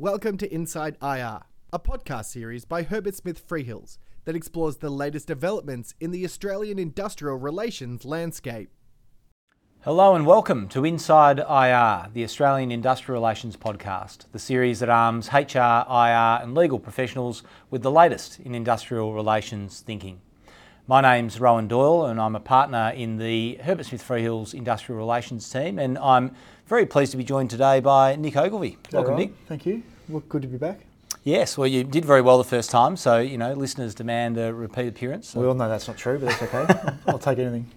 Welcome to Inside IR, a podcast series by Herbert Smith Freehills that explores the latest developments in the Australian industrial relations landscape. Hello and welcome to Inside IR, the Australian Industrial Relations podcast, the series that arms HR, IR, and legal professionals with the latest in industrial relations thinking. My name's Rowan Doyle, and I'm a partner in the Herbert Smith Freehills Industrial Relations team, and I'm very pleased to be joined today by Nick Ogilvie. Welcome, Nick. Thank you. Well, good to be back. Yes, well, you did very well the first time, so you know listeners demand a repeat appearance. So. We all know that's not true, but that's okay. I'll take anything.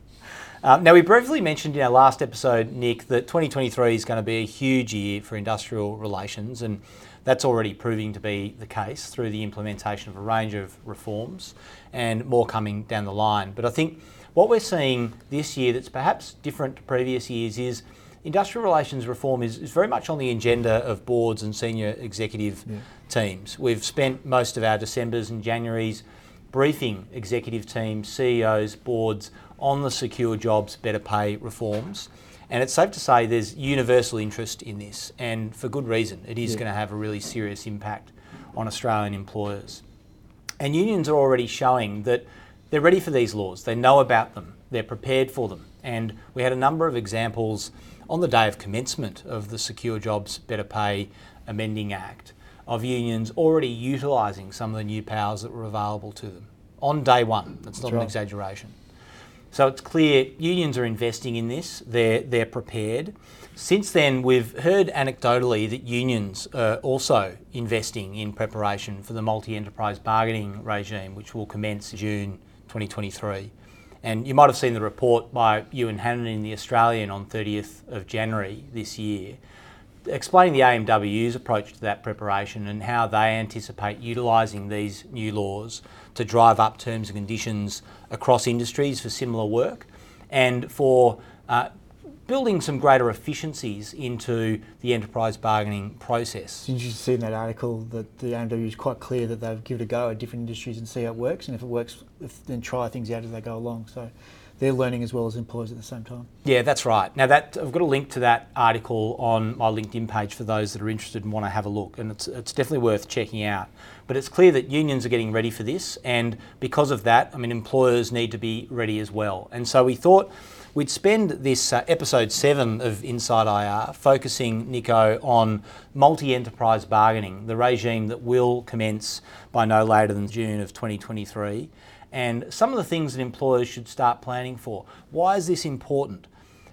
Um, now, we briefly mentioned in our last episode, Nick, that 2023 is going to be a huge year for industrial relations, and that's already proving to be the case through the implementation of a range of reforms and more coming down the line. But I think what we're seeing this year that's perhaps different to previous years is industrial relations reform is, is very much on the agenda of boards and senior executive yeah. teams. We've spent most of our Decembers and Januaries briefing executive teams, CEOs, boards on the secure jobs, better pay reforms. And it's safe to say there's universal interest in this, and for good reason. It is yeah. going to have a really serious impact on Australian employers. And unions are already showing that they're ready for these laws, they know about them, they're prepared for them. And we had a number of examples on the day of commencement of the Secure Jobs Better Pay Amending Act of unions already utilising some of the new powers that were available to them on day one. That's, That's not right. an exaggeration. So it's clear unions are investing in this, they're, they're prepared. Since then, we've heard anecdotally that unions are also investing in preparation for the multi enterprise bargaining regime, which will commence June 2023. And you might have seen the report by Ewin Hannan in The Australian on 30th of January this year, explaining the AMW's approach to that preparation and how they anticipate utilising these new laws to drive up terms and conditions across industries for similar work and for uh, building some greater efficiencies into the enterprise bargaining process. Did you see in that article that the AMW is quite clear that they've given it a go at different industries and see how it works, and if it works, if, then try things out as they go along. So they're learning as well as employers at the same time. Yeah, that's right. Now that I've got a link to that article on my LinkedIn page for those that are interested and want to have a look, and it's it's definitely worth checking out. But it's clear that unions are getting ready for this, and because of that, I mean employers need to be ready as well. And so we thought we'd spend this uh, episode seven of Inside IR focusing, Nico, on multi enterprise bargaining, the regime that will commence by no later than June of 2023 and some of the things that employers should start planning for. Why is this important?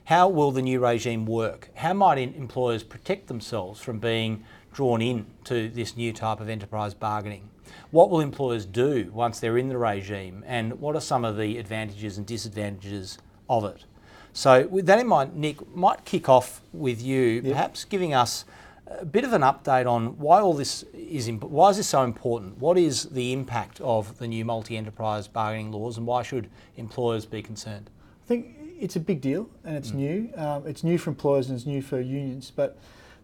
How will the new regime work? How might employers protect themselves from being drawn in to this new type of enterprise bargaining? What will employers do once they're in the regime? And what are some of the advantages and disadvantages of it? So, with that in mind, Nick, might kick off with you, yep. perhaps giving us a bit of an update on why all this is imp- why is this so important? What is the impact of the new multi-enterprise bargaining laws, and why should employers be concerned? I think it's a big deal, and it's mm. new. Um, it's new for employers and it's new for unions. But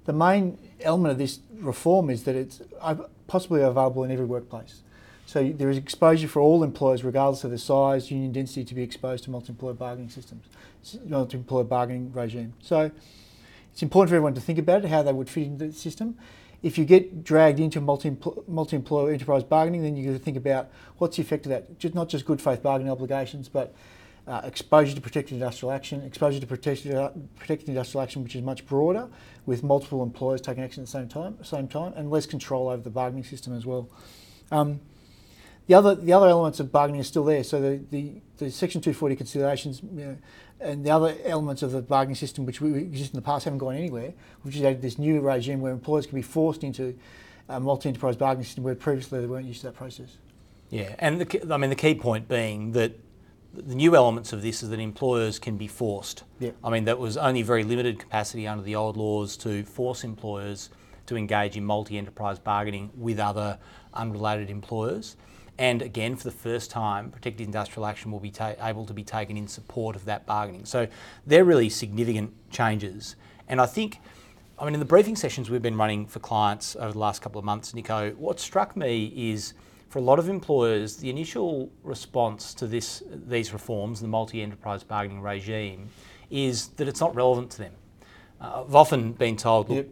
the main element of this reform is that it's possibly available in every workplace. So there is exposure for all employers, regardless of the size, union density, to be exposed to multi-employer bargaining systems, multi-employer bargaining regime. So it's important for everyone to think about it, how they would fit into the system. If you get dragged into multi-employer enterprise bargaining, then you got to think about what's the effect of that. Just not just good faith bargaining obligations, but uh, exposure to protected industrial action, exposure to protected, uh, protected industrial action, which is much broader, with multiple employers taking action at the same time, same time, and less control over the bargaining system as well. Um, the other the other elements of bargaining are still there. So the, the, the Section 240 considerations you know, and the other elements of the bargaining system which we exist in the past haven't gone anywhere, which is added this new regime where employers can be forced into a multi-enterprise bargaining system where previously they weren't used to that process. Yeah, and the, I mean the key point being that the new elements of this is that employers can be forced. Yeah. I mean that was only very limited capacity under the old laws to force employers to engage in multi-enterprise bargaining with other unrelated employers. And again, for the first time, protected industrial action will be ta- able to be taken in support of that bargaining. So they're really significant changes. And I think, I mean, in the briefing sessions we've been running for clients over the last couple of months, Nico, what struck me is for a lot of employers, the initial response to this, these reforms, the multi-enterprise bargaining regime, is that it's not relevant to them. Uh, I've often been told, look, yep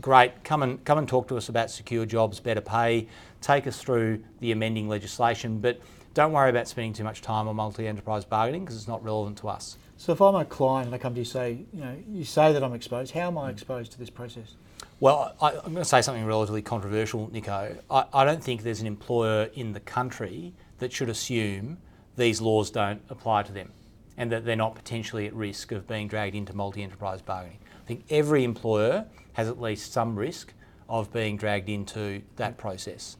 great. Come and come and talk to us about secure jobs, better pay. Take us through the amending legislation, but don't worry about spending too much time on multi-enterprise bargaining because it's not relevant to us. So if I'm a client and I come to you say, you know, you say that I'm exposed, how am I mm. exposed to this process? Well, I, I'm going to say something relatively controversial, Nico. I, I don't think there's an employer in the country that should assume these laws don't apply to them and that they're not potentially at risk of being dragged into multi enterprise bargaining. I think every employer has at least some risk of being dragged into that process.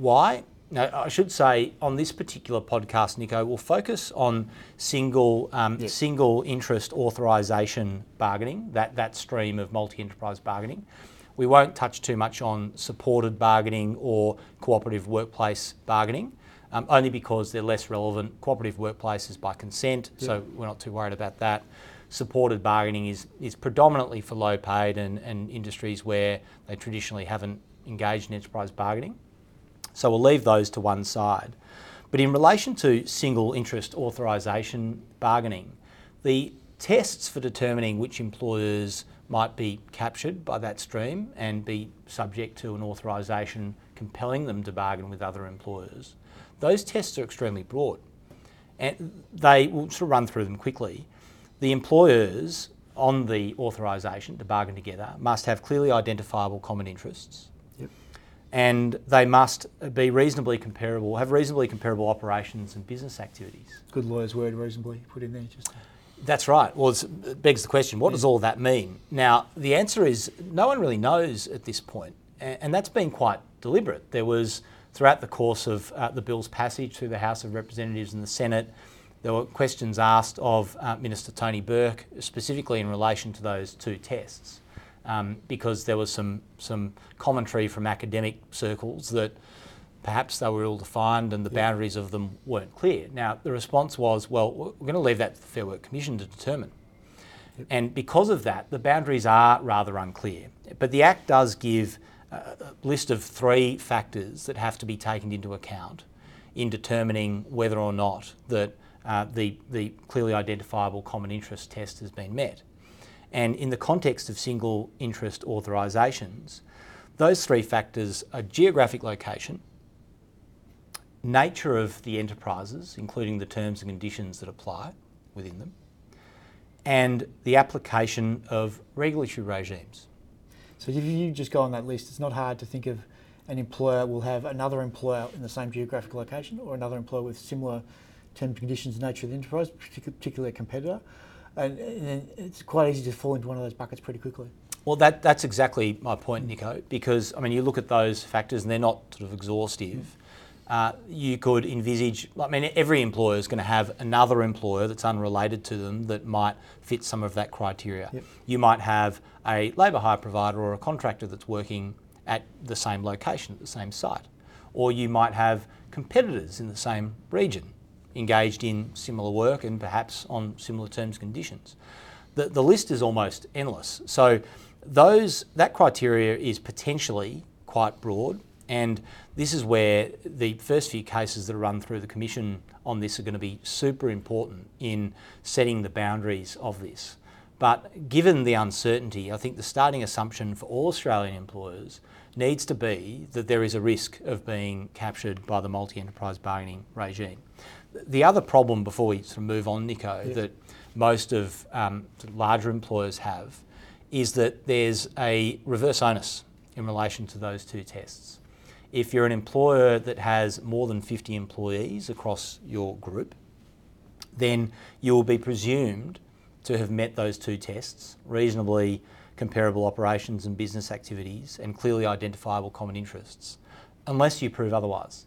Why? Now, I should say on this particular podcast, Nico, we'll focus on single um, single interest authorisation bargaining, that, that stream of multi enterprise bargaining. We won't touch too much on supported bargaining or cooperative workplace bargaining, um, only because they're less relevant. Cooperative workplaces by consent, so we're not too worried about that. Supported bargaining is, is predominantly for low paid and, and industries where they traditionally haven't engaged in enterprise bargaining. So we'll leave those to one side. But in relation to single interest authorisation bargaining, the tests for determining which employers might be captured by that stream and be subject to an authorisation compelling them to bargain with other employers, those tests are extremely broad. And they will sort of run through them quickly. The employers on the authorisation to bargain together must have clearly identifiable common interests and they must be reasonably comparable, have reasonably comparable operations and business activities. Good lawyer's word, reasonably put in there. Just That's right. Well, it begs the question what does all that mean? Now, the answer is no one really knows at this point, and that's been quite deliberate. There was, throughout the course of uh, the bill's passage through the House of Representatives and the Senate, there were questions asked of uh, Minister Tony Burke, specifically in relation to those two tests um, because there was some some commentary from academic circles that perhaps they were ill defined and the yeah. boundaries of them weren't clear. Now the response was, well, we're going to leave that to the Fair Work Commission to determine. Yep. And because of that, the boundaries are rather unclear. But the Act does give a list of three factors that have to be taken into account in determining whether or not that uh, the, the clearly identifiable common interest test has been met. And in the context of single interest authorisations, those three factors are geographic location, nature of the enterprises, including the terms and conditions that apply within them, and the application of regulatory regimes. So if you just go on that list, it's not hard to think of an employer will have another employer in the same geographic location or another employer with similar terms and conditions nature of the enterprise, particularly a competitor and, and it's quite easy to fall into one of those buckets pretty quickly. Well, that, that's exactly my point, Nico, because I mean, you look at those factors and they're not sort of exhaustive. Uh, you could envisage, I mean, every employer is going to have another employer that's unrelated to them that might fit some of that criteria. Yep. You might have a labour hire provider or a contractor that's working at the same location, at the same site. Or you might have competitors in the same region engaged in similar work and perhaps on similar terms and conditions. The, the list is almost endless. So those that criteria is potentially quite broad and this is where the first few cases that are run through the Commission on this are going to be super important in setting the boundaries of this. But given the uncertainty, I think the starting assumption for all Australian employers needs to be that there is a risk of being captured by the multi enterprise bargaining regime. The other problem before we sort of move on, Nico, that most of um, larger employers have is that there's a reverse onus in relation to those two tests. If you're an employer that has more than 50 employees across your group, then you will be presumed to have met those two tests, reasonably comparable operations and business activities, and clearly identifiable common interests, unless you prove otherwise.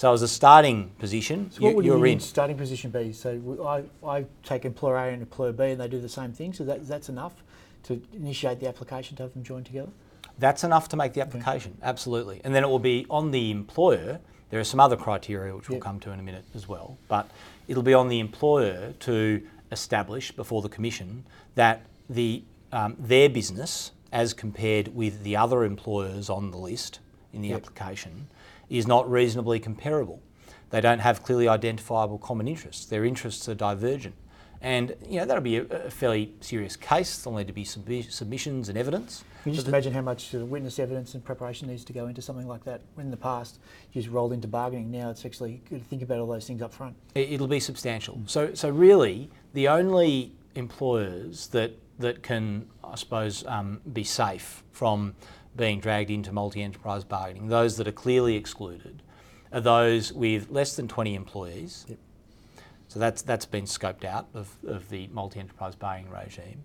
So as a starting position, so what would your starting position be? So I, I take employer A and employer B, and they do the same thing. So that, that's enough to initiate the application to have them join together. That's enough to make the application, okay. absolutely. And then it will be on the employer. There are some other criteria which we'll come to in a minute as well, but it'll be on the employer to establish before the commission that the um, their business, as compared with the other employers on the list in the yep. application, is not reasonably comparable. They don't have clearly identifiable common interests. Their interests are divergent. And you know that'll be a, a fairly serious case. There'll need to be some submissions and evidence. Can you just imagine how much of witness evidence and preparation needs to go into something like that? When in the past you just rolled into bargaining, now it's actually good to think about all those things up front. It'll be substantial. So, so really, the only employers that that can, I suppose, um, be safe from being dragged into multi-enterprise bargaining, those that are clearly excluded, are those with less than 20 employees. Yep. So that's that's been scoped out of, of the multi-enterprise bargaining regime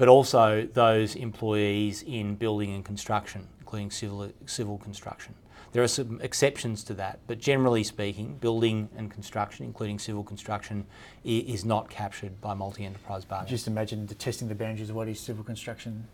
but also those employees in building and construction, including civil, civil construction. There are some exceptions to that, but generally speaking, building and construction, including civil construction, is not captured by multi-enterprise bargaining. Just imagine the testing the boundaries of what is civil construction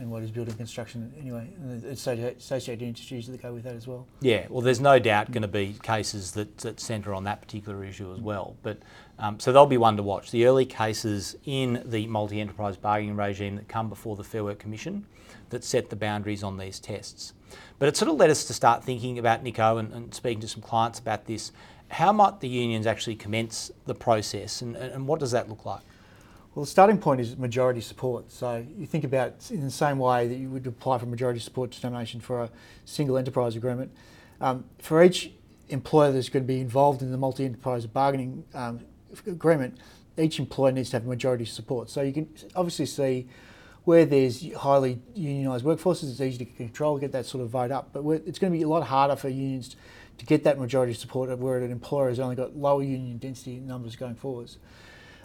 and what is building construction anyway, and the associated industries that go with that as well. Yeah, well, there's no doubt going to be cases that, that centre on that particular issue as well. But um, so they'll be one to watch. The early cases in the multi-enterprise bargaining regime that come before the Fair Work Commission that set the boundaries on these tests. But it sort of led us to start thinking about Nico and, and speaking to some clients about this. How might the unions actually commence the process, and, and what does that look like? Well, the starting point is majority support. So you think about in the same way that you would apply for majority support determination for a single enterprise agreement. Um, for each employer that's going to be involved in the multi-enterprise bargaining um, agreement, each employer needs to have majority support. So you can obviously see where there's highly unionised workforces, it's easy to control, get that sort of vote up. But it's going to be a lot harder for unions to get that majority support where an employer has only got lower union density numbers going forwards.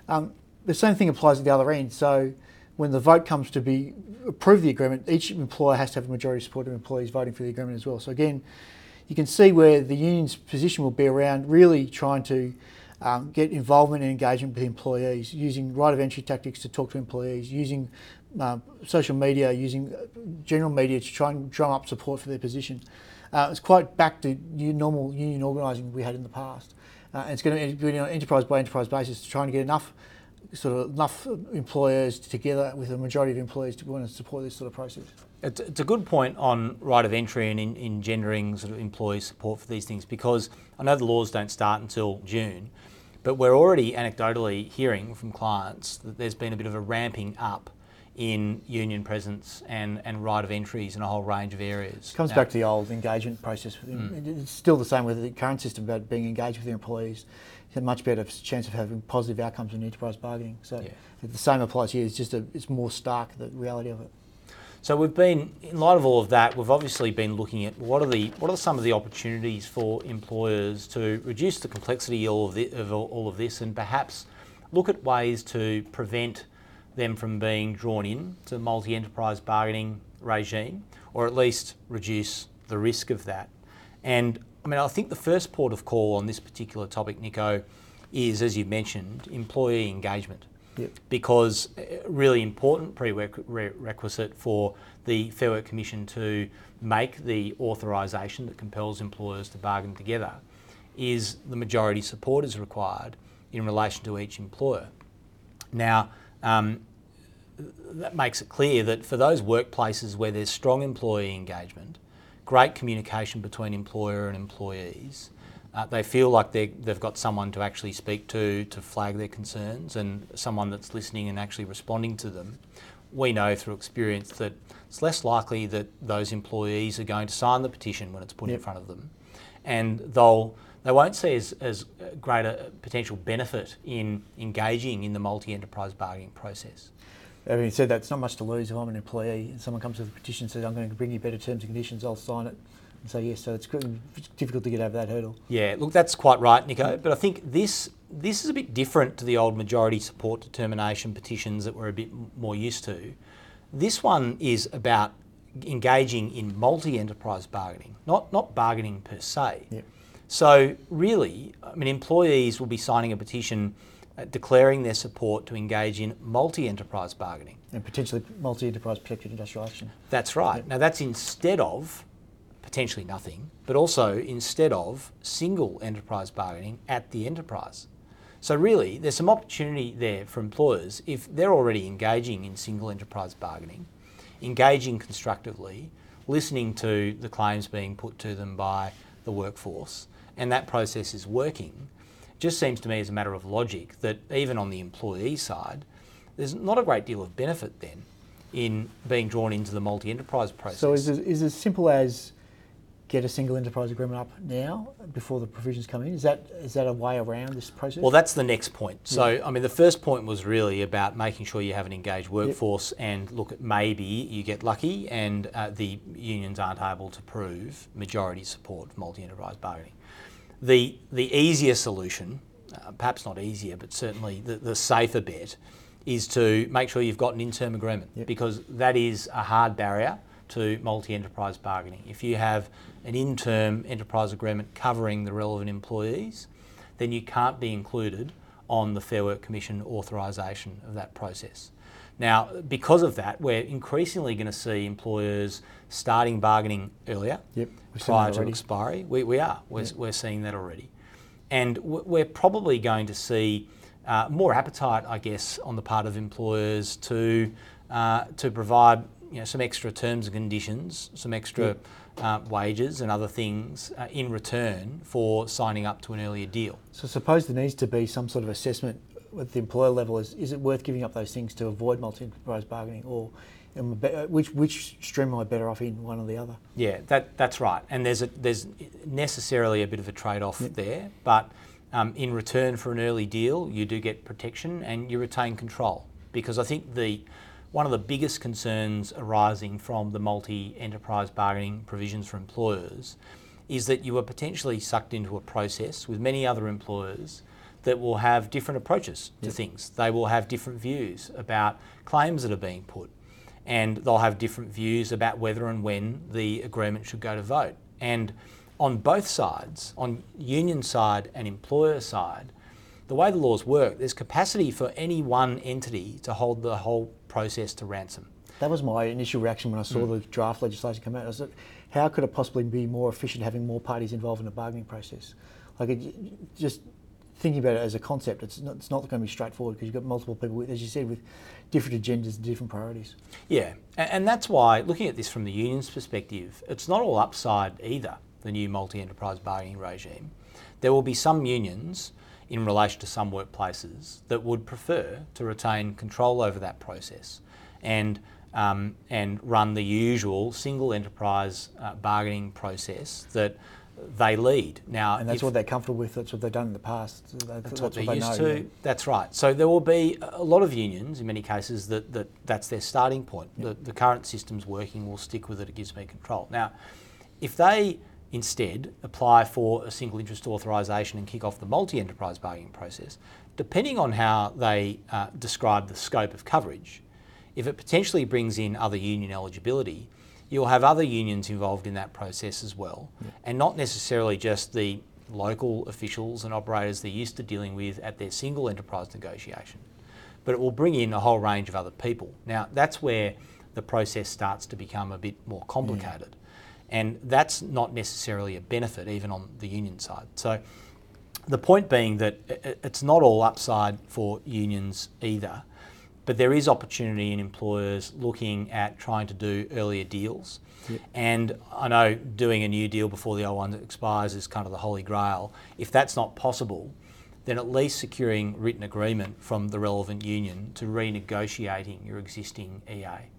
Um, the same thing applies at the other end. So when the vote comes to be approve the agreement, each employer has to have a majority support of employees voting for the agreement as well. So again, you can see where the union's position will be around really trying to um, get involvement and engagement with employees, using right of entry tactics to talk to employees, using uh, social media, using general media to try and drum up support for their position. Uh, it's quite back to normal union organising we had in the past. Uh, it's going to be on an enterprise by enterprise basis to try and get enough sort of enough employers together with a majority of employees to want to support this sort of process. It's, it's a good point on right of entry and in, engendering sort of employee support for these things because I know the laws don't start until June, but we're already anecdotally hearing from clients that there's been a bit of a ramping up in union presence and, and right of entries in a whole range of areas. It comes now, back to the old engagement process. Mm. It's still the same with the current system about being engaged with the employees a much better chance of having positive outcomes in enterprise bargaining. So yeah. the same applies here. It's just a, it's more stark the reality of it. So we've been, in light of all of that, we've obviously been looking at what are the what are some of the opportunities for employers to reduce the complexity of, the, of all of this, and perhaps look at ways to prevent them from being drawn in to multi-enterprise bargaining regime, or at least reduce the risk of that. And I mean, I think the first port of call on this particular topic, Nico, is, as you mentioned, employee engagement. Yep. Because uh, really important prerequisite for the Fair Work Commission to make the authorisation that compels employers to bargain together is the majority support is required in relation to each employer. Now, um, that makes it clear that for those workplaces where there's strong employee engagement, great communication between employer and employees. Uh, they feel like they've got someone to actually speak to, to flag their concerns, and someone that's listening and actually responding to them. We know through experience that it's less likely that those employees are going to sign the petition when it's put yep. in front of them, and they'll they won't see as, as great a potential benefit in engaging in the multi-enterprise bargaining process. Having said that, it's not much to lose if I'm an employee and someone comes with a petition and says, I'm going to bring you better terms and conditions, I'll sign it and say yes. So it's difficult to get over that hurdle. Yeah, look, that's quite right, Nico. But I think this this is a bit different to the old majority support determination petitions that we're a bit more used to. This one is about engaging in multi-enterprise bargaining, not not bargaining per se. Yep. So really, I mean, employees will be signing a petition Uh, declaring their support to engage in multi-enterprise bargaining. And potentially multi-enterprise protected industrial action. That's right. Yep. Now that's instead of potentially nothing, but also instead of single enterprise bargaining at the enterprise. So really, there's some opportunity there for employers if they're already engaging in single enterprise bargaining, engaging constructively, listening to the claims being put to them by the workforce, and that process is working just seems to me as a matter of logic that even on the employee side, there's not a great deal of benefit then in being drawn into the multi-enterprise process. So is it, is it as simple as get a single enterprise agreement up now before the provisions come in? Is that is that a way around this process? Well, that's the next point. So, I mean, the first point was really about making sure you have an engaged workforce, and look, at maybe you get lucky and uh, the unions aren't able to prove majority support for multi-enterprise bargaining. The the easier solution, uh, perhaps not easier, but certainly the, the safer bet, is to make sure you've got an in-term agreement Yep. because that is a hard barrier to multi-enterprise bargaining. If you have an in-term enterprise agreement covering the relevant employees, then you can't be included on the Fair Work Commission authorisation of that process. Now, because of that, we're increasingly going to see employers starting bargaining earlier Yep, prior to expiry. We, we are. We're, we're seeing that already. And we're probably going to see uh, more appetite, I guess, on the part of employers to, uh, to provide you know, some extra terms and conditions, some extra uh, wages and other things uh, in return for signing up to an earlier deal. So suppose there needs to be some sort of assessment at the employer level. Is, is it worth giving up those things to avoid multi-enterprise bargaining, or be- uh, which which stream am I better off in, one or the other? Yeah, that, that's right. And there's a, there's necessarily a bit of a trade-off there, but um, in return for an early deal, you do get protection and you retain control. Because I think the one of the biggest concerns arising from the multi-enterprise bargaining provisions for employers is that you are potentially sucked into a process with many other employers that will have different approaches to things. They will have different views about claims that are being put and they'll have different views about whether and when the agreement should go to vote. And on both sides, on union side and employer side, the way the laws work, there's capacity for any one entity to hold the whole process to ransom. That was my initial reaction when I saw mm. the draft legislation come out. I said, how could it possibly be more efficient having more parties involved in the bargaining process? Like, it, just thinking about it as a concept, it's not, it's not going to be straightforward because you've got multiple people, with, as you said, with different agendas and different priorities. Yeah, a- and that's why, looking at this from the union's perspective, it's not all upside either, the new multi enterprise bargaining regime. There will be some unions in relation to some workplaces that would prefer to retain control over that process and, um, and run the usual single enterprise uh, bargaining process that they lead. Now, And that's if- what they're comfortable with. That's what they've done in the past. So That's, that's what they're they used know, to. yeah. That's right. So there will be a lot of unions in many cases that, that that's their starting point. The, the current system's working, we'll stick with it, it gives me control. Now, if they instead apply for a single interest authorisation and kick off the multi enterprise bargaining process, depending on how they uh, describe the scope of coverage, if it potentially brings in other union eligibility, you'll have other unions involved in that process as well, and not necessarily just the local officials and operators they're used to dealing with at their single enterprise negotiation, but it will bring in a whole range of other people. Now, that's where the process starts to become a bit more complicated, and that's not necessarily a benefit even on the union side. So, the point being that it's not all upside for unions either, but there is opportunity in employers looking at trying to do earlier deals. And I know doing a new deal before the old one expires is kind of the holy grail. If that's not possible, then at least securing written agreement from the relevant union to renegotiating your existing EA.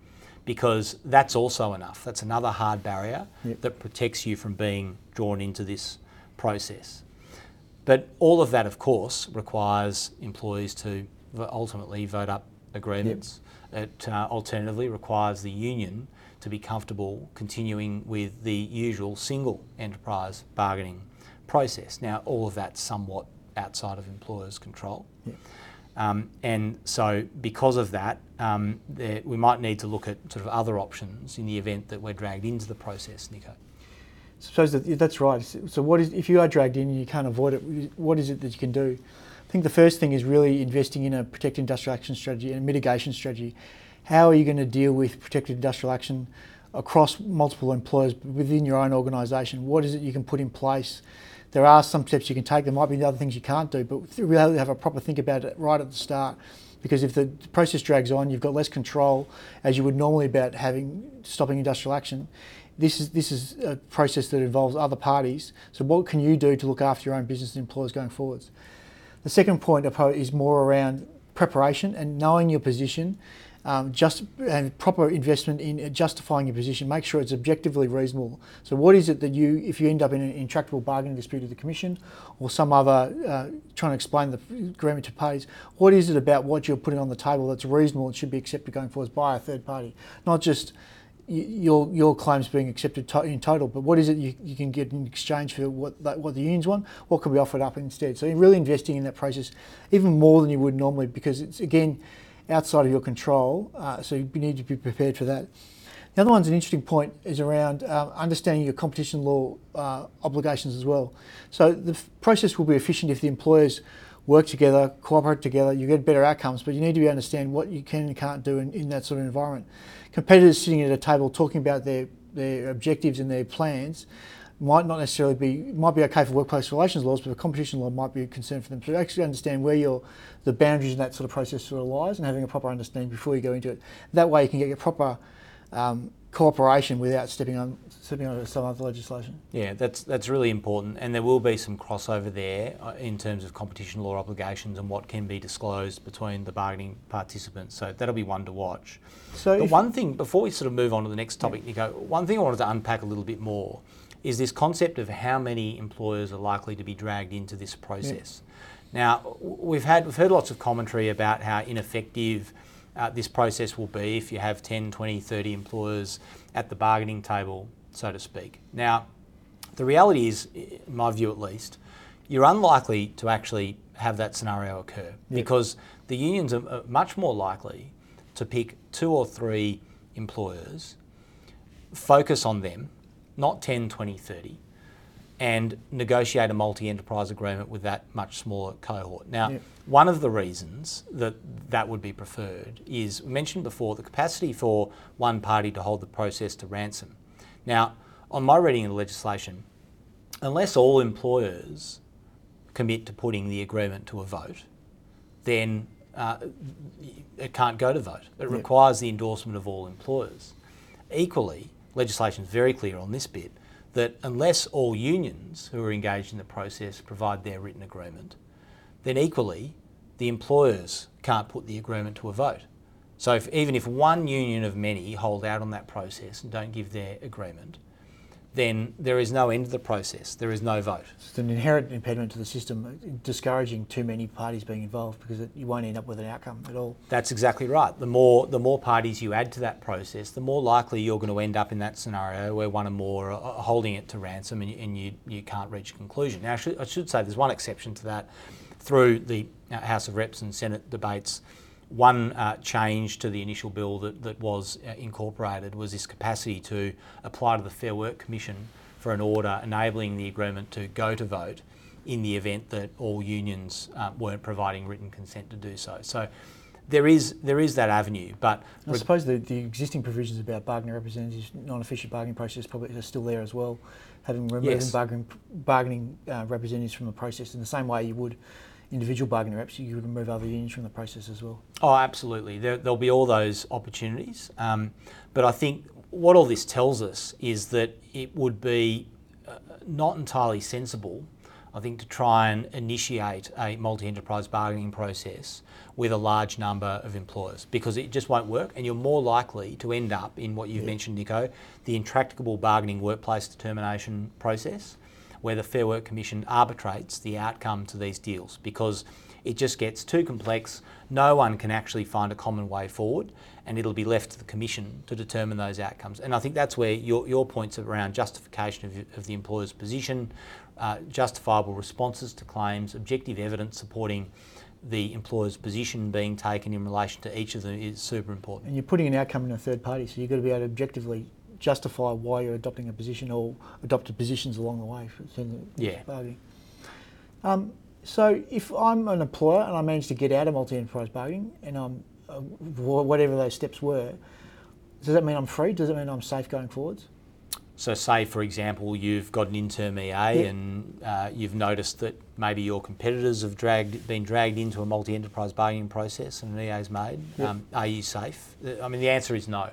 Because that's also enough. That's another hard barrier Yep. that protects you from being drawn into this process. But all of that, of course, requires employees to ultimately vote up agreements. It uh, alternatively requires the union to be comfortable continuing with the usual single enterprise bargaining process. Now, all of that's somewhat outside of employers' control. Um, and so, because of that, um, there, we might need to look at sort of other options in the event that we're dragged into the process, Nico. suppose that, that's right. So, what is if you are dragged in and you can't avoid it? What is it that you can do? I think the first thing is really investing in a protected industrial action strategy and a mitigation strategy. How are you going to deal with protected industrial action across multiple employers within your own organisation? What is it you can put in place? There are some steps you can take. There might be other things you can't do, but really have a proper think about it right at the start. Because if the process drags on, you've got less control as you would normally about having stopping industrial action this is this is a process that involves other parties. So what can you do to look after your own business and employers going forwards? The second point is more around preparation and knowing your position um, just and proper investment in justifying your position. Make sure it's objectively reasonable. So, what is it that you, if you end up in an intractable bargaining dispute with the commission or some other uh, trying to explain the agreement to parties, what is it about what you're putting on the table that's reasonable and should be accepted going forward by a third party, not just your your claims being accepted in total, but what is it you, you can get in exchange for what that, what the unions want? What can be offered up instead? So you're really investing in that process even more than you would normally because it's again outside of your control. Uh, so you need to be prepared for that. The other one's an interesting point is around um, understanding your competition law uh, obligations as well. So the process will be efficient if the employers work together, cooperate together, you get better outcomes, but you need to be understand what you can and can't do in, in that sort of environment. Competitors sitting at a table talking about their, their objectives and their plans might not necessarily be might be okay for workplace relations laws, but the competition law might be a concern for them. So actually understand where your the boundaries in that sort of process sort of lies, and having a proper understanding before you go into it. That way, you can get your proper um, cooperation without stepping on stepping on some other legislation. Yeah, that's that's really important, and there will be some crossover there uh, in terms of competition law obligations and what can be disclosed between the bargaining participants. So that'll be one to watch. So, but one thing before we sort of move on to the next topic, yeah. Nico, one thing I wanted to unpack a little bit more is this concept of how many employers are likely to be dragged into this process. Yeah. Now, we've had we've heard lots of commentary about how ineffective uh, this process will be if you have 10, 20, 30 employers at the bargaining table, so to speak. Now, the reality is, in my view at least, you're unlikely to actually have that scenario occur because the unions are much more likely to pick two or three employers, focus on them, not 10, 20, 30, and negotiate a multi enterprise agreement with that much smaller cohort. Now, one of the reasons that that would be preferred is mentioned before the capacity for one party to hold the process to ransom. Now, on my reading of the legislation, unless all employers commit to putting the agreement to a vote, then uh, it can't go to vote. It requires the endorsement of all employers. Equally, legislation is very clear on this bit that unless all unions who are engaged in the process provide their written agreement, then equally the employers can't put the agreement to a vote. So if, even if one union of many hold out on that process and don't give their agreement, then there is no end to the process. There is no vote. It's an inherent impediment to the system, discouraging too many parties being involved because it, you won't end up with an outcome at all. That's exactly right. The more the more parties you add to that process, the more likely you're going to end up in that scenario where one or more are holding it to ransom and, and you, you can't reach a conclusion. Now, I should, I should say there's one exception to that through the uh, House of Reps and Senate debates one uh, change to the initial bill that, that was uh, incorporated was this capacity to apply to the Fair Work Commission for an order enabling the agreement to go to vote in the event that all unions uh, weren't providing written consent to do so. So there is there is that avenue, but I suppose the, the existing provisions about bargaining representatives, non-official bargaining process, probably are still there as well, having removed yes. bargaining, bargaining uh, representatives from the process in the same way you would individual bargaining reps, you could remove other unions from the process as well. Oh, absolutely. There, will be all those opportunities. Um, but I think what all this tells us is that it would be uh, not entirely sensible, I think, to try and initiate a multi enterprise bargaining process with a large number of employers because it just won't work and you're more likely to end up in what you've yeah. mentioned, Nico, the intractable bargaining workplace determination process where the Fair Work Commission arbitrates the outcome to these deals because it just gets too complex. No one can actually find a common way forward, and it'll be left to the Commission to determine those outcomes. And I think that's where your, your points around justification of, of the employer's position, uh, justifiable responses to claims, objective evidence supporting the employer's position being taken in relation to each of them is super important. And you're putting an outcome in a third party, so you've got to be able to objectively justify why you're adopting a position or adopted positions along the way. yeah. Bargaining. Um, so if I'm an employer and I manage to get out of multi-enterprise bargaining and I'm uh, whatever those steps were, does that mean I'm free? Does it mean I'm safe going forwards? So, say for example, you've got an in-term EA and uh, you've noticed that maybe your competitors have dragged, been dragged into a multi-enterprise bargaining process and an EA is made. Um, are you safe? I mean, the answer is no.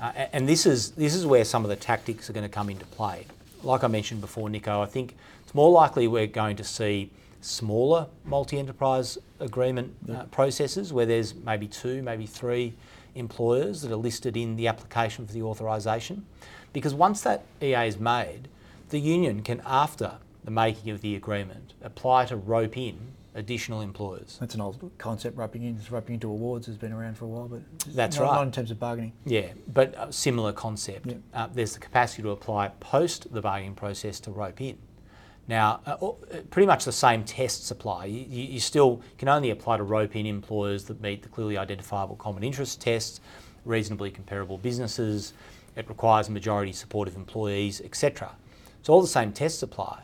Uh, and this is, this is where some of the tactics are going to come into play. Like I mentioned before, Nico, I think it's more likely we're going to see smaller multi-enterprise agreement uh, processes where there's maybe two, maybe three employers that are listed in the application for the authorisation. Because once that EA is made, the union can, after the making of the agreement, apply to rope in additional employers. That's an old concept, roping in. Roping into awards has been around for a while, but That's not, right. not in terms of bargaining. Yeah, but a similar concept. Yeah. Uh, there's the capacity to apply post the bargaining process to rope in. Now, uh, uh, pretty much the same tests apply. You, you still can only apply to rope in employers that meet the clearly identifiable common interest test, reasonably comparable businesses, it requires majority supportive employees, etc. So all the same tests apply.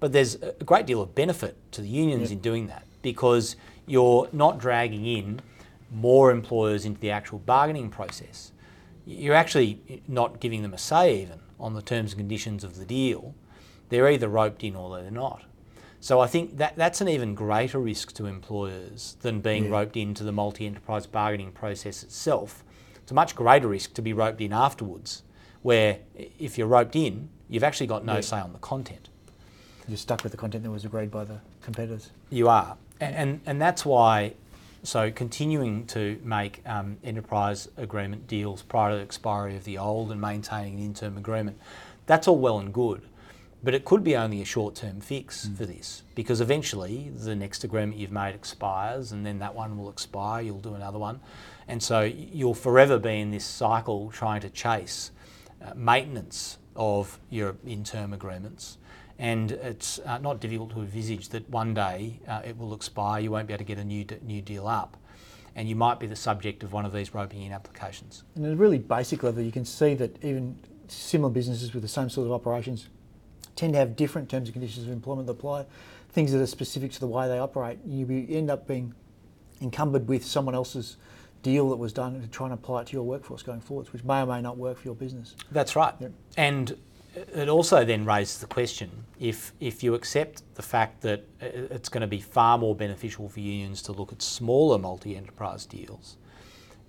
But there's a great deal of benefit to the unions in doing that because you're not dragging in more employers into the actual bargaining process. You're actually eh, not giving them a say even on the terms and conditions of the deal. They're either roped in or they're not. So I think that that's an even greater risk to employers than being Yeah. roped into the multi-enterprise bargaining process itself. It's a much greater risk to be roped in afterwards, where if you're roped in, you've actually got no Yeah. say on the content. You're stuck with the content that was agreed by the competitors. You are, A- and and that's why. So continuing to make um, enterprise agreement deals prior to the expiry of the old and maintaining an in-term agreement, that's all well and good, but it could be only a short-term fix for this because eventually the next agreement you've made expires and then that one will expire. You'll do another one, and so you'll forever be in this cycle trying to chase uh, maintenance of your in-term agreements. And it's uh, not difficult to envisage that one day uh, it will expire, you won't be able to get a new, d- new deal up, and you might be the subject of one of these roping in applications. And at a really basic level, you can see that even similar businesses with the same sort of operations tend to have different terms and conditions of employment that apply, things that are specific to the way they operate. You end up being encumbered with someone else's deal that was done and trying to apply it to your workforce going forwards, which may or may not work for your business. That's right. Yep. And it also then raises the question if, if you accept the fact that it's going to be far more beneficial for unions to look at smaller multi enterprise deals,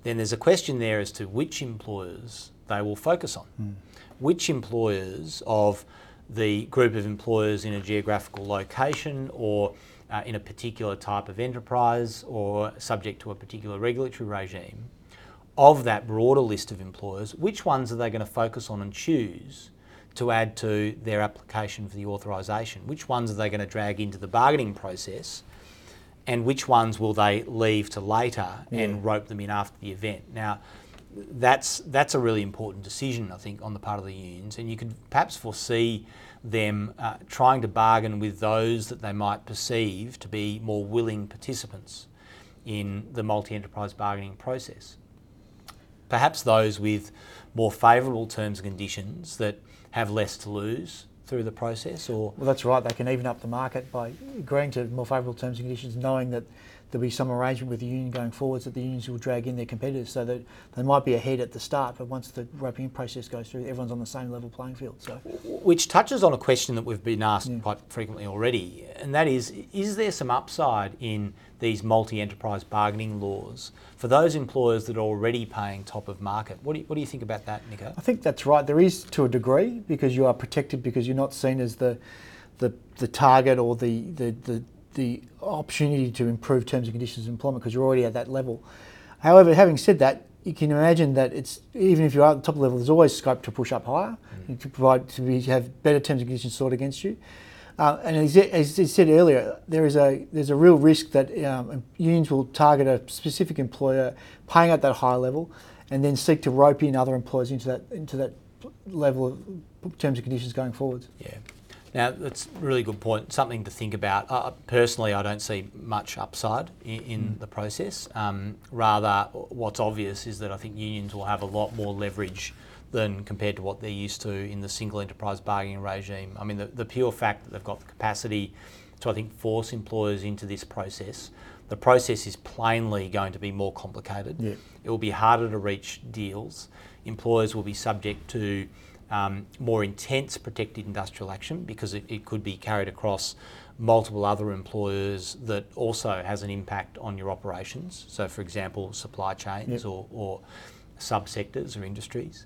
then there's a question there as to which employers they will focus on. Which employers of the group of employers in a geographical location or uh, in a particular type of enterprise or subject to a particular regulatory regime, of that broader list of employers, which ones are they going to focus on and choose to add to their application for the authorisation? Which ones are they going to drag into the bargaining process? And which ones will they leave to later and rope them in after the event? Now, that's that's a really important decision, I think, on the part of the unions, and you could perhaps foresee them uh, trying to bargain with those that they might perceive to be more willing participants in the multi-enterprise bargaining process perhaps those with more favourable terms and conditions that have less to lose through the process or Well, that's right. They can even up the market by agreeing to more favourable terms and conditions, knowing that there'll be some arrangement with the union going forwards that the unions will drag in their competitors, so that they might be ahead at the start, but once the roping in process goes through, everyone's on the same level playing field. So which touches on a question that we've been asked Yeah. quite frequently already and that is is there some upside in these multi-enterprise bargaining laws for those employers that are already paying top of market what do you, what do you think about that Nico I think that's right. There is to a degree because you are protected because you're not seen as the the, the target or the, the, the, the opportunity to improve terms and conditions of employment because you're already at that level. However, having said that, you can imagine that it's even if you are at the top level, there's always scope to push up higher, to provide to be, have better terms and conditions sought against you. Uh, and as, as I said earlier, there is a there's a real risk that um, unions will target a specific employer, paying at that high level, and then seek to rope in other employers into that into that level of terms and conditions going forwards. Yeah. Now, that's a really good point. Something to think about. Uh, personally, I don't see much upside in, in the process. Um, rather, what's obvious is that I think unions will have a lot more leverage than compared to what they're used to in the single enterprise bargaining regime. I mean, the, the pure fact that they've got the capacity to, I think, force employers into this process, the process is plainly going to be more complicated. Yeah. It will be harder to reach deals. Employers will be subject to um, more intense protected industrial action because it, it could be carried across multiple other employers that also has an impact on your operations. So, for example, supply chains Yep. or, or subsectors or industries.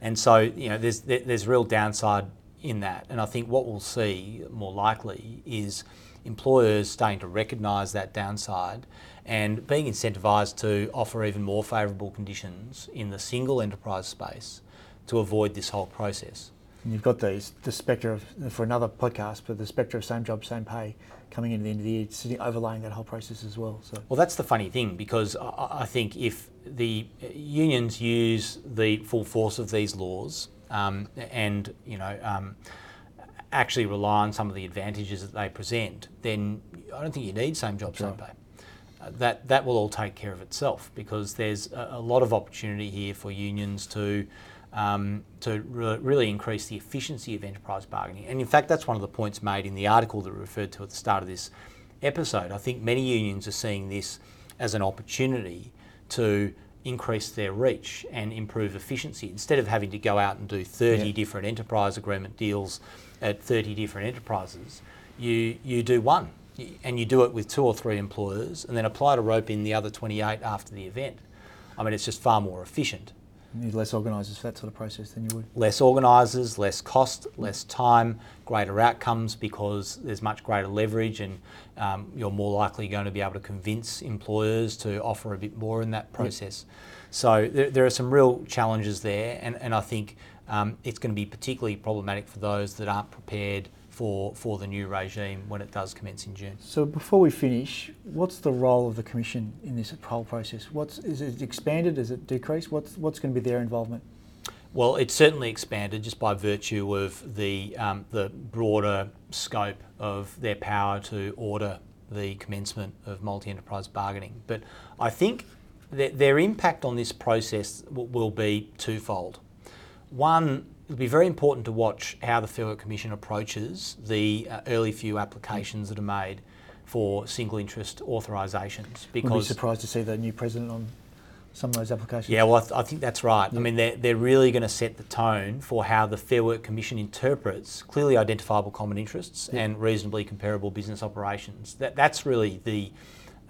And so, you know, there's there- there's real downside in that. And I think what we'll see more likely is employers starting to recognise that downside and being incentivised to offer even more favourable conditions in the single enterprise space to avoid this whole process. And you've got these the spectre of for another podcast, but the spectre of same job, same pay coming into the end of the year, sitting overlaying that whole process as well. So Well, that's the funny thing because I I think if the unions use the full force of these laws um, and you know um, actually rely on some of the advantages that they present, then I don't think you need same job, same pay. Uh, that that will all take care of itself because there's a, a lot of opportunity here for unions to um, to re- really increase the efficiency of enterprise bargaining. And in fact, that's one of the points made in the article that we referred to at the start of this episode. I think many unions are seeing this as an opportunity to increase their reach and improve efficiency. Instead of having to go out and do 30 Yeah. different enterprise agreement deals at 30 different enterprises, you, you do one. And you do it with two or three employers and then apply to rope in the other 28 after the event. I mean, it's just far more efficient need less organisers for that sort of process than you would. less organisers, less cost, less time, greater outcomes because there's much greater leverage and um, you're more likely going to be able to convince employers to offer a bit more in that process. So there, there are some real challenges there, and, and I think um, it's going to be particularly problematic for those that aren't prepared for, for the new regime when it does commence in June. So before we finish, what's the role of the commission in this whole process? What's is it expanded? Is it decreased? What's what's going to be their involvement? Well, it's certainly expanded just by virtue of the um, the broader scope of their power to order the commencement of multi-enterprise bargaining. But I think that their impact on this process will be twofold. One, it'll be very important to watch how the Fair Work Commission approaches the uh, early few applications that are made for single interest authorisations We'd be because surprised to see the new president on some of those applications. yeah, well, I, th- I think that's right. I mean, they're, they're really going to set the tone for how the Fair Work Commission interprets clearly identifiable common interests and reasonably comparable business operations. That, that's really the,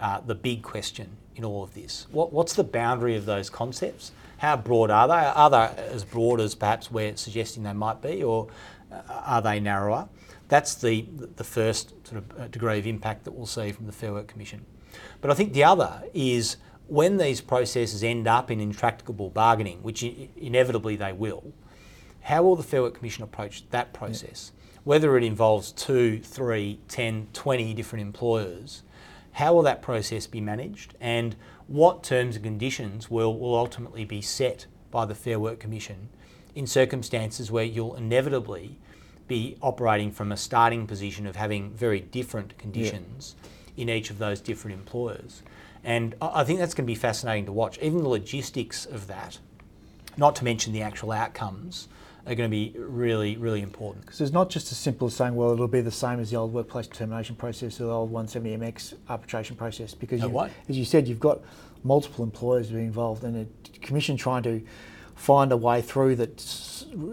uh, the big question in all of this. What, what's the boundary of those concepts? How broad are they? Are they as broad as perhaps we're suggesting they might be, or uh, are they narrower? That's the, the first sort of uh, degree of impact that we'll see from the Fair Work Commission. But I think the other is when these processes end up in intractable bargaining, which i- inevitably they will, how will the Fair Work Commission approach that process? Whether it involves two, three, 10, 20 different employers, how will that process be managed? And what terms and conditions will, will ultimately be set by the Fair Work Commission in circumstances where you'll inevitably be operating from a starting position of having very different conditions in each of those different employers? And I I think that's going to be fascinating to watch. Even the logistics of that, not to mention the actual outcomes, are going to be really, really important. Because it's not just as simple as saying, well, it'll be the same as the old workplace determination process or the old 170MX arbitration process. Because, No, as you said, you've got multiple employers being involved and a commission trying to find a way through that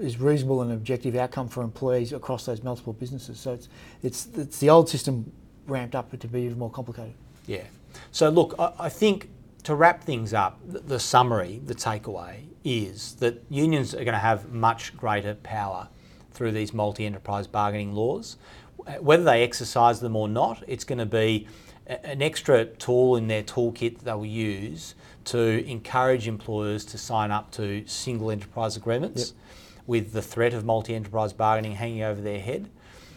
is reasonable and objective outcome for employees across those multiple businesses. So it's, it's, it's the old system ramped up to be even more complicated. Yeah. So look, I, I think to wrap things up, the, the summary, the takeaway is that unions are going to have much greater power through these multi-enterprise bargaining laws. Whether they exercise them or not, it's going to be an extra tool in their toolkit that they will use to encourage employers to sign up to single enterprise agreements with the threat of multi-enterprise bargaining hanging over their head.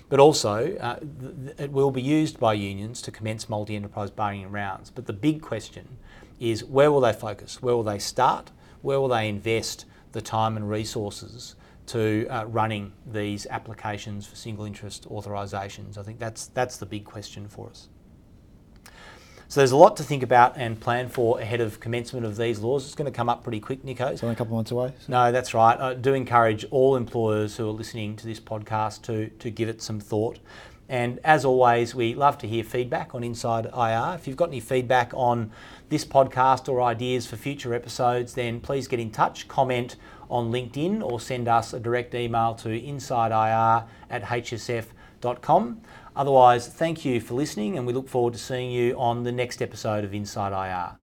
But also, uh, th- it will be used by unions to commence multi enterprise bargaining rounds. But the big question is where will they focus? Where will they start? Where will they invest the time and resources to uh, running these applications for single interest authorisations? I think that's, that's the big question for us. So there's a lot to think about and plan for ahead of commencement of these laws. It's going to come up pretty quick, Nico. It's only a couple of months away. So No, that's right. I do encourage all employers who are listening to this podcast to, to give it some thought. And as always, we love to hear feedback on Inside IR. If you've got any feedback on this podcast or ideas for future episodes, then please get in touch, comment on LinkedIn, or send us a direct email to insideir at hsf.com. Otherwise, thank you for listening, and we look forward to seeing you on the next episode of Inside IR.